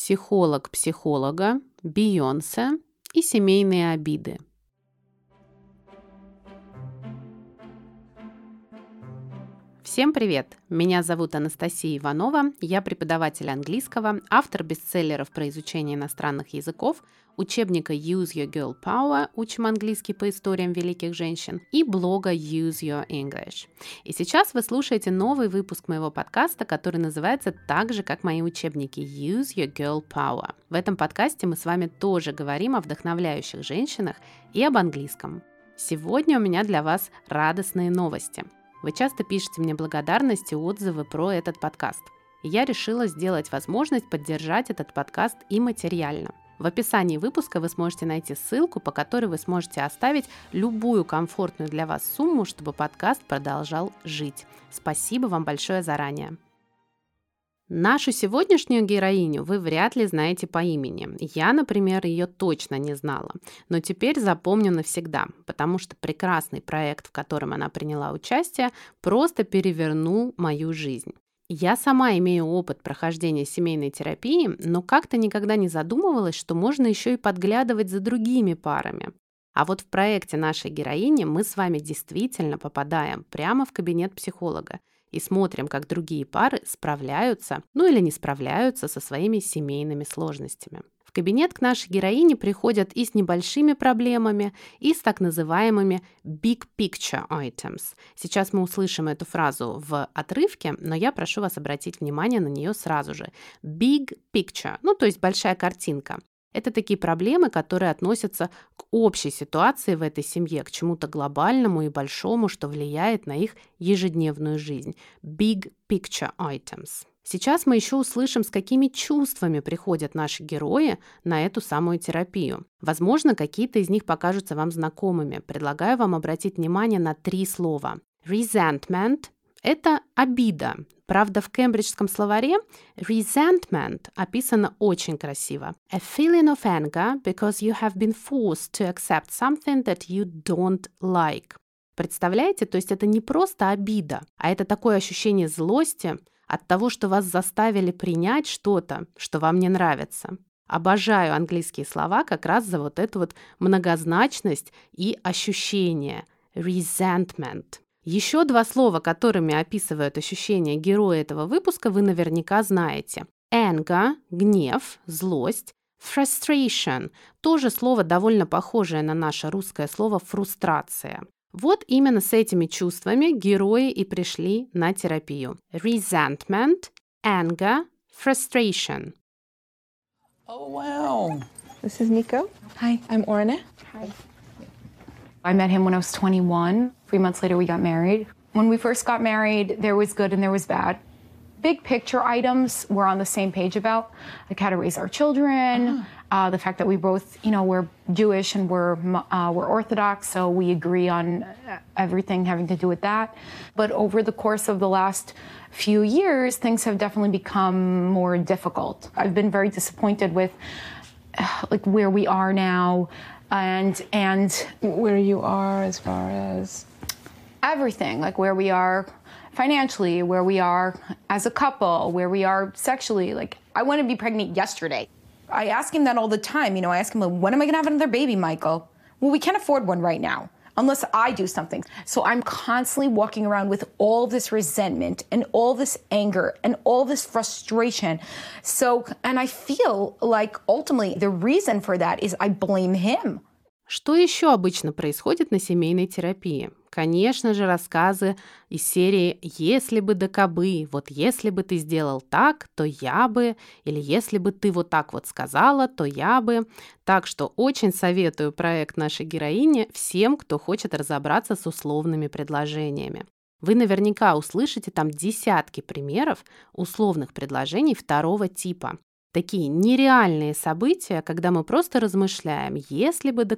психолог психолога, Бейонсе и семейные обиды. Всем привет! Меня зовут Анастасия Иванова, я преподаватель английского, автор бестселлеров про изучение иностранных языков, учебника Use Your Girl Power «Учим английский по историям великих женщин» и блога Use Your English. И сейчас вы слушаете новый выпуск моего подкаста, который называется так же, как мои учебники Use Your Girl Power. В этом подкасте мы с вами тоже говорим о вдохновляющих женщинах и об английском. Сегодня у меня для вас радостные новости – вы часто пишете мне благодарности и отзывы про этот подкаст. И я решила сделать возможность поддержать этот подкаст и материально. В описании выпуска вы сможете найти ссылку, по которой вы сможете оставить любую комфортную для вас сумму, чтобы подкаст продолжал жить. Спасибо вам большое заранее. Нашу сегодняшнюю героиню вы вряд ли знаете по имени. Я, например, ее точно не знала. Но теперь запомню навсегда, потому что прекрасный проект, в котором она приняла участие, просто перевернул мою жизнь. Я сама имею опыт прохождения семейной терапии, но как-то никогда не задумывалась, что можно еще и подглядывать за другими парами. А вот в проекте нашей героини мы с вами действительно попадаем прямо в кабинет психолога и смотрим, как другие пары справляются, ну или не справляются со своими семейными сложностями. В кабинет к нашей героине приходят и с небольшими проблемами, и с так называемыми big picture items. Сейчас мы услышим эту фразу в отрывке, но я прошу вас обратить внимание на нее сразу же. Big picture, ну то есть большая картинка. Это такие проблемы, которые относятся к общей ситуации в этой семье, к чему-то глобальному и большому, что влияет на их ежедневную жизнь. Big picture items. Сейчас мы еще услышим, с какими чувствами приходят наши герои на эту самую терапию. Возможно, какие-то из них покажутся вам знакомыми. Предлагаю вам обратить внимание на три слова. Resentment – это обида, Правда, в кембриджском словаре resentment описано очень красиво. A feeling of anger because you have been forced to accept something that you don't like. Представляете? То есть это не просто обида, а это такое ощущение злости от того, что вас заставили принять что-то, что вам не нравится. Обожаю английские слова как раз за вот эту вот многозначность и ощущение. Resentment. Еще два слова, которыми описывают ощущения героя этого выпуска, вы наверняка знаете. Anger – гнев, злость. Frustration – тоже слово довольно похожее на наше русское слово «фрустрация». Вот именно с этими чувствами герои и пришли на терапию. Resentment, anger, frustration. Oh, wow. This is Nico. Hi, I'm Orna. Hi. I met him when I was 21. Three months later, we got married. When we first got married, there was good and there was bad. Big picture items we're on the same page about, like how to raise our children, uh-huh. uh, the fact that we both, you know, we're Jewish and we're uh, we're Orthodox, so we agree on everything having to do with that. But over the course of the last few years, things have definitely become more difficult. I've been very disappointed with like where we are now and and where you are as far as everything like where we are financially where we are as a couple where we are sexually like i want to be pregnant yesterday i ask him that all the time you know i ask him when am i going to have another baby michael well we can't afford one right now unless I do something. So I'm constantly walking around with all this resentment and all this anger and all this frustration. So, and I feel like ultimately the reason for that is I blame him. Что еще обычно происходит на семейной терапии? Конечно же, рассказы из серии «Если бы да кабы», вот если бы ты сделал так, то я бы, или если бы ты вот так вот сказала, то я бы. Так что очень советую проект нашей героини всем, кто хочет разобраться с условными предложениями. Вы наверняка услышите там десятки примеров условных предложений второго типа такие нереальные события, когда мы просто размышляем, если бы да.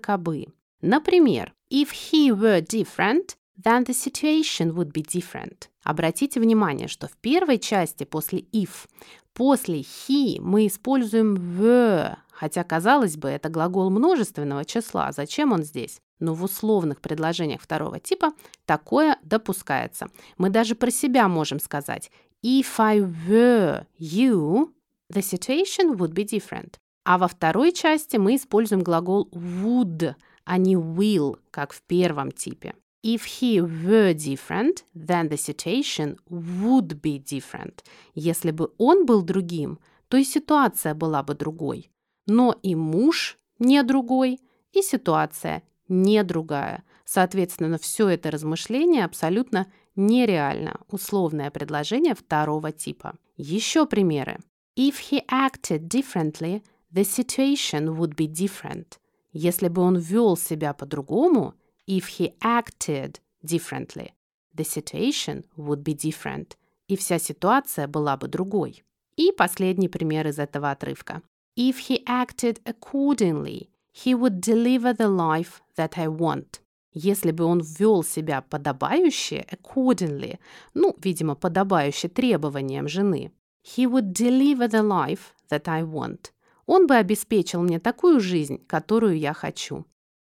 Например, if he were different, then the situation would be different. Обратите внимание, что в первой части после if, после he мы используем were, хотя, казалось бы, это глагол множественного числа. Зачем он здесь? Но в условных предложениях второго типа такое допускается. Мы даже про себя можем сказать If I were you, the situation would be different. А во второй части мы используем глагол would, а не will, как в первом типе. If he were different, then the situation would be different. Если бы он был другим, то и ситуация была бы другой. Но и муж не другой, и ситуация не другая. Соответственно, все это размышление абсолютно нереально. Условное предложение второго типа. Еще примеры. If he acted differently, the situation would be different. Если бы он вел себя по-другому, if he acted differently, the situation would be different. И вся ситуация была бы другой. И последний пример из этого отрывка. If he acted accordingly, he would deliver the life that I want. Если бы он ввел себя подобающе, accordingly, ну, видимо, подобающе требованиям жены, he would deliver the life that I want. Он бы обеспечил мне такую жизнь, которую я хочу.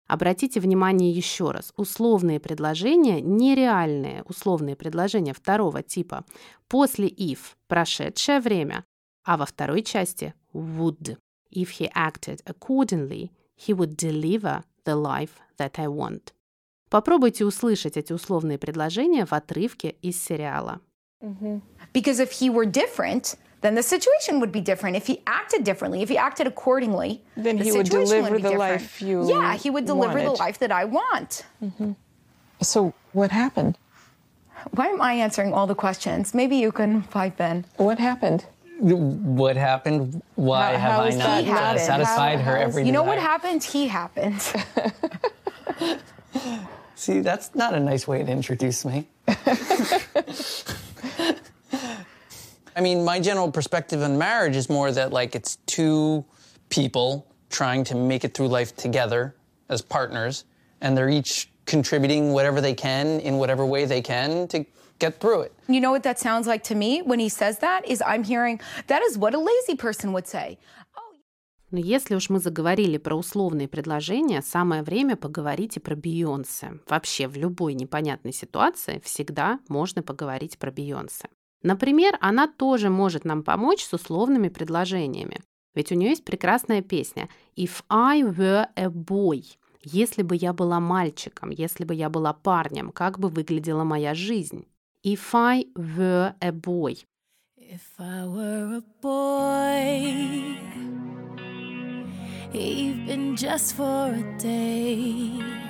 Обратите внимание еще раз, условные предложения нереальные, условные предложения второго типа. После if – прошедшее время, а во второй части – would. If he acted accordingly, he would deliver the life that I want. Попробуйте услышать эти условные предложения в отрывке из сериала. Because if he were different, then the situation would be different. If he acted differently, if he acted accordingly, Then the he would situation deliver would be the different. life you Yeah, he would deliver the life that I want. So what happened? Why am I answering all the questions? Maybe you can pipe in. What happened? What happened? Why How- have how I not He uh, happened. satisfied How- her how is- every You know what desire? happened? He happened. See, that's not a nice way to introduce me. I mean, my general perspective on marriage is more that like it's two people trying to make it through life together as partners, and they're each contributing whatever they can in whatever way they can to get through it. you know what that sounds like to me when he says that? Is I'm hearing that is what a lazy person would say. Но если уж мы заговорили про условные предложения, самое время поговорить и про Бейонсе. Вообще, в любой непонятной ситуации всегда можно поговорить про Бейонсе. Например, она тоже может нам помочь с условными предложениями. Ведь у нее есть прекрасная песня «If I were a boy», «Если бы я была мальчиком», «Если бы я была парнем», как бы выглядела моя жизнь. «If I were a boy». If I were a boy, even just for a day.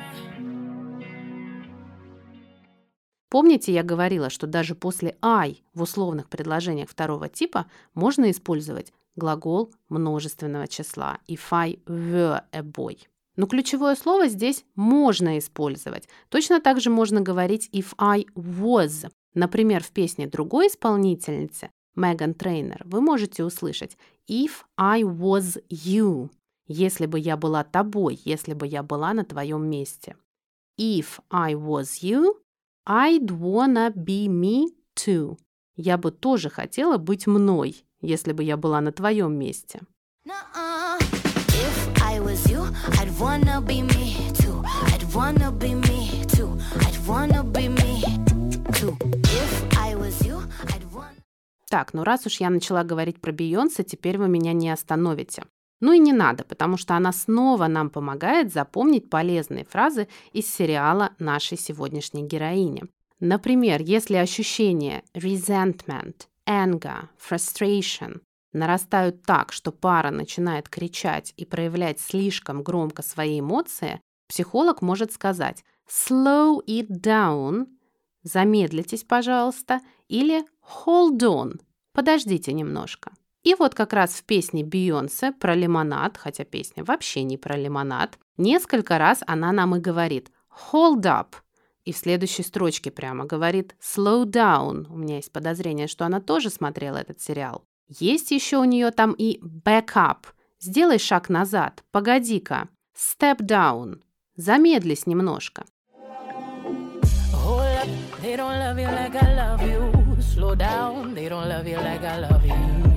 Помните, я говорила, что даже после I в условных предложениях второго типа можно использовать глагол множественного числа if I were a boy. Но ключевое слово здесь можно использовать. Точно так же можно говорить if I was. Например, в песне другой исполнительницы, Меган Трейнер, вы можете услышать if I was you. Если бы я была тобой, если бы я была на твоем месте. If I was you, I'd wanna be me too. Я бы тоже хотела быть мной, если бы я была на твоем месте. Так, ну раз уж я начала говорить про Бейонсе, теперь вы меня не остановите. Ну и не надо, потому что она снова нам помогает запомнить полезные фразы из сериала нашей сегодняшней героини. Например, если ощущения resentment, anger, frustration нарастают так, что пара начинает кричать и проявлять слишком громко свои эмоции, психолог может сказать slow it down, замедлитесь, пожалуйста, или hold on, подождите немножко. И вот как раз в песне Бейонсе про лимонад, хотя песня вообще не про лимонад, несколько раз она нам и говорит hold up, и в следующей строчке прямо говорит slow down. У меня есть подозрение, что она тоже смотрела этот сериал. Есть еще у нее там и back up. Сделай шаг назад, погоди-ка. Step down. Замедлись немножко. They don't love you like I love you. Slow down, they don't love you like I love you.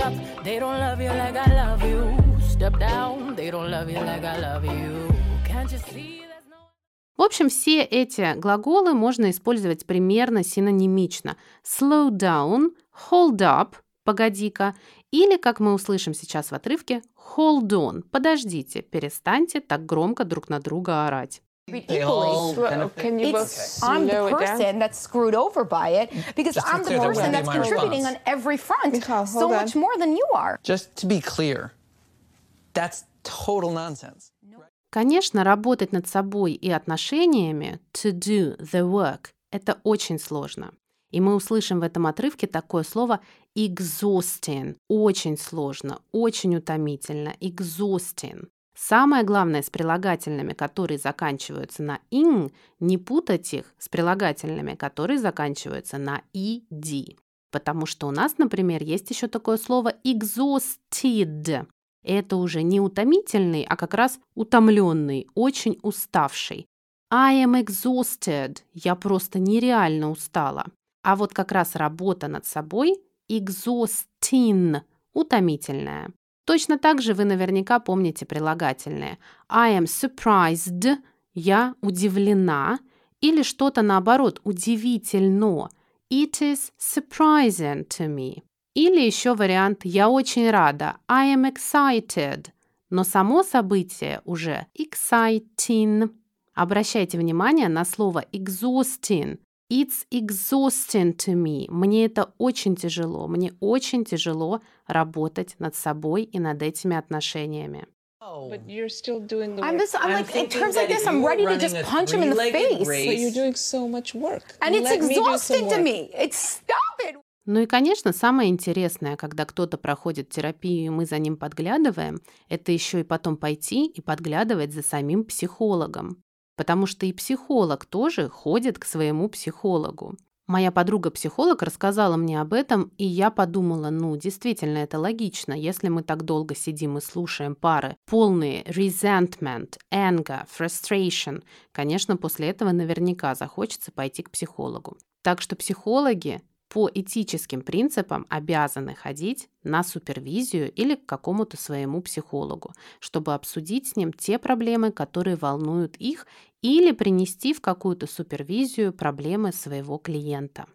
Up, they don't love you like I love you. Step down, they don't love you like I love you. Can't you see В общем, все эти глаголы можно использовать примерно синонимично. Slow down, hold up, погоди-ка, или, как мы услышим сейчас в отрывке, hold on, подождите, перестаньте так громко друг на друга орать. They all kind of- Can you both It's, I'm the person that's screwed over by it because Just to I'm the clear, that person be that's my contributing response. on every front Michal, so hold on. much more than you are. Just to be clear, that's total nonsense. Конечно, работать над собой и отношениями to do the work – это очень сложно. И мы услышим в этом отрывке такое слово exhausting. Очень сложно, очень утомительно. Exhausting. Самое главное с прилагательными, которые заканчиваются на ing, не путать их с прилагательными, которые заканчиваются на ed. Потому что у нас, например, есть еще такое слово exhausted. Это уже не утомительный, а как раз утомленный, очень уставший. I am exhausted. Я просто нереально устала. А вот как раз работа над собой exhausting, утомительная. Точно так же вы наверняка помните прилагательные. I am surprised. Я удивлена. Или что-то наоборот, удивительно. It is surprising to me. Или еще вариант «я очень рада» I am excited. Но само событие уже exciting. Обращайте внимание на слово exhausting. It's exhausting to me. Мне это очень тяжело. Мне очень тяжело работать над собой и над этими отношениями. But you're still doing the I'm work. just, I'm, I'm like, in terms like this, I'm ready to just punch him in the face. race- But you're doing so much work. And it's Let me some exhausting to work. me. It's stop it. Ну и, конечно, самое интересное, когда кто-то проходит терапию, и мы за ним подглядываем, это еще и потом пойти и подглядывать за самим психологом. Потому что и психолог тоже ходит к своему психологу. Моя подруга-психолог рассказала мне об этом, и я подумала, ну, действительно, это логично. Если мы так долго сидим и слушаем пары, полные resentment, anger, frustration, конечно, после этого наверняка захочется пойти к психологу. Так что психологи по этическим принципам обязаны ходить на супервизию или к какому-то своему психологу, чтобы обсудить с ним те проблемы, которые волнуют их, или принести в какую-то супервизию проблемы своего клиента.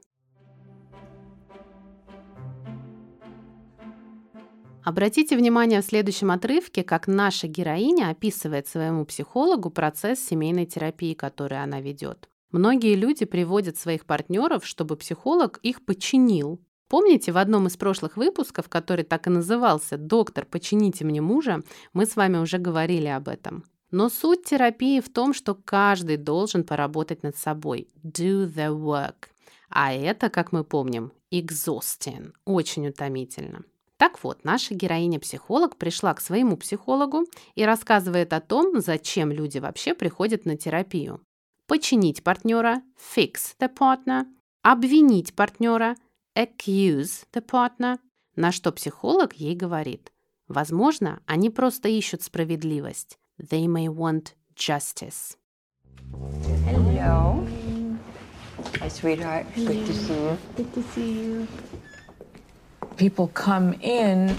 Обратите внимание в следующем отрывке, как наша героиня описывает своему психологу процесс семейной терапии, который она ведет. Многие люди приводят своих партнеров, чтобы психолог их починил. Помните, в одном из прошлых выпусков, который так и назывался «Доктор, почините мне мужа», мы с вами уже говорили об этом. Но суть терапии в том, что каждый должен поработать над собой. Do the work. А это, как мы помним, exhausting. Очень утомительно. Так вот, наша героиня-психолог пришла к своему психологу и рассказывает о том, зачем люди вообще приходят на терапию. Починить партнера – fix the partner, обвинить партнера – accuse the partner, на что психолог ей говорит. Возможно, они просто ищут справедливость. They may want justice. Hello. Hi, sweetheart. Good to see you. Good to see you. people come in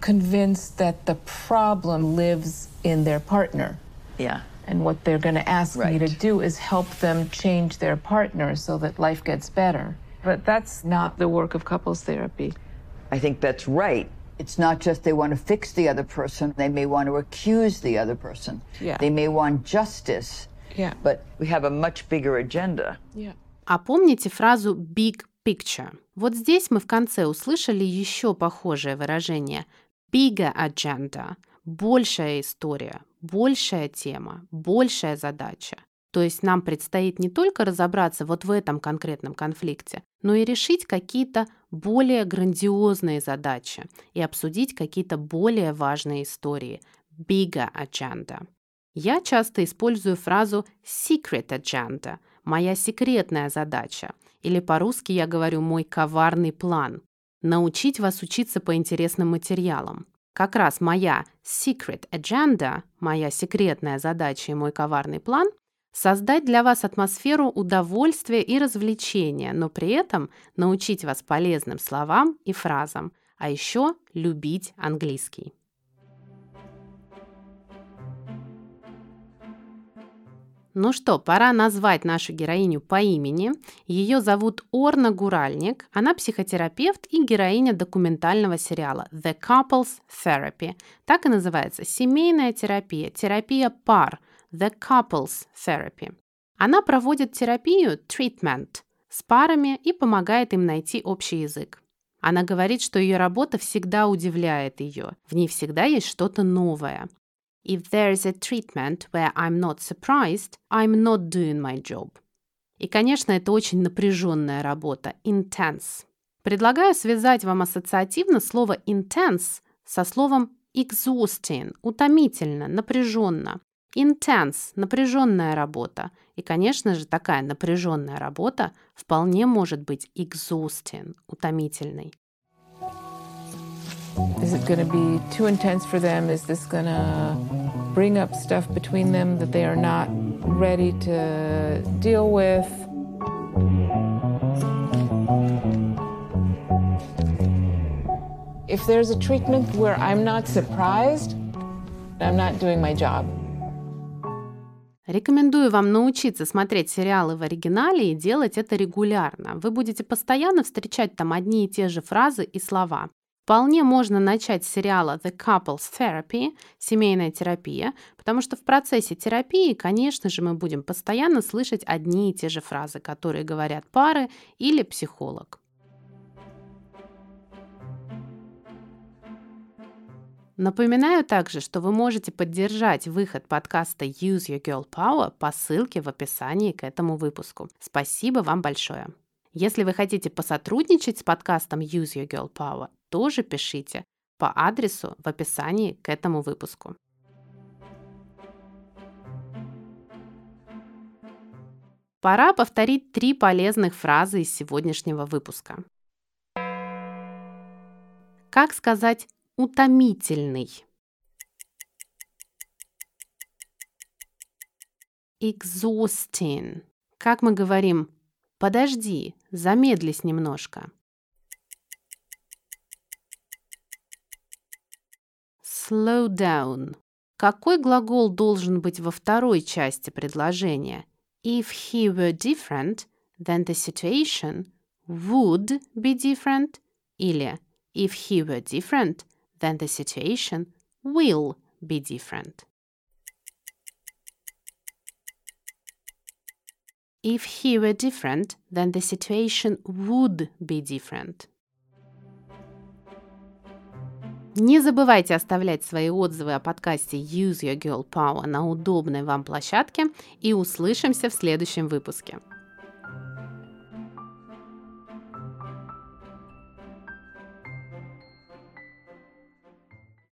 convinced that the problem lives in their partner. Yeah. And what they're going to ask me to Right. do is help them change their partner so that life gets better. But that's not the work of couples therapy. I think that's right. It's not just they want to fix the other person, they may want to accuse the other person. Yeah. They may want justice. Yeah. But we have a much bigger agenda. Yeah. А помните фразу big picture? Вот здесь мы в конце услышали еще похожее выражение bigger agenda, большая история, большая тема, большая задача. То есть нам предстоит не только разобраться вот в этом конкретном конфликте, но и решить какие-то более грандиозные задачи и обсудить какие-то более важные истории. Bigger agenda. Я часто использую фразу secret agenda – моя секретная задача. Или по-русски я говорю «мой коварный план». Научить вас учиться по интересным материалам. Как раз моя secret agenda, моя секретная задача и мой коварный план – создать для вас атмосферу удовольствия и развлечения, но при этом научить вас полезным словам и фразам, а еще любить английский. Ну что, пора назвать нашу героиню по имени. Ее зовут Орна Гуральник. Она психотерапевт и героиня документального сериала The Couples Therapy. Так и называется «Семейная терапия», терапия пар The Couples Therapy. Она проводит терапию treatment с парами и помогает им найти общий язык. Она говорит, что ее работа всегда удивляет ее. В ней всегда есть что-то новое. If there's a treatment where I'm not surprised, I'm not doing my job. И, конечно, это очень напряженная работа, intense. Предлагаю связать вам ассоциативно слово intense со словом exhausting, утомительно, напряженно. Intense – напряженная работа. И, конечно же, такая напряженная работа вполне может быть exhausting, утомительной. Is it going to be too intense for them? Is this going to bring up stuff between them that they are not ready to deal with? If there's a treatment where I'm not surprised, I'm not doing my job. Рекомендую вам научиться смотреть сериалы в оригинале и делать это регулярно. Вы будете постоянно встречать там одни и те же фразы и слова. Вполне можно начать с сериала The Couples Therapy, семейная терапия, потому что в процессе терапии, конечно же, мы будем постоянно слышать одни и те же фразы, которые говорят пары или психолог. Напоминаю также, что вы можете поддержать выход подкаста Use Your Girl Power по ссылке в описании к этому выпуску. Спасибо вам большое. Если вы хотите посотрудничать с подкастом Use Your Girl Power, тоже пишите по адресу в описании к этому выпуску. Пора повторить три полезных фразы из сегодняшнего выпуска. Как сказать утомительный? Exhausting. Как мы говорим, подожди, замедлись немножко. Slow down. Какой глагол должен быть во второй части предложения? If he were different, then the situation would be different. Или if he were different, then the situation will be different. If he were different, then the situation would be different. Не забывайте оставлять свои отзывы о подкасте Use Your Girl Power на удобной вам площадке и услышимся в следующем выпуске.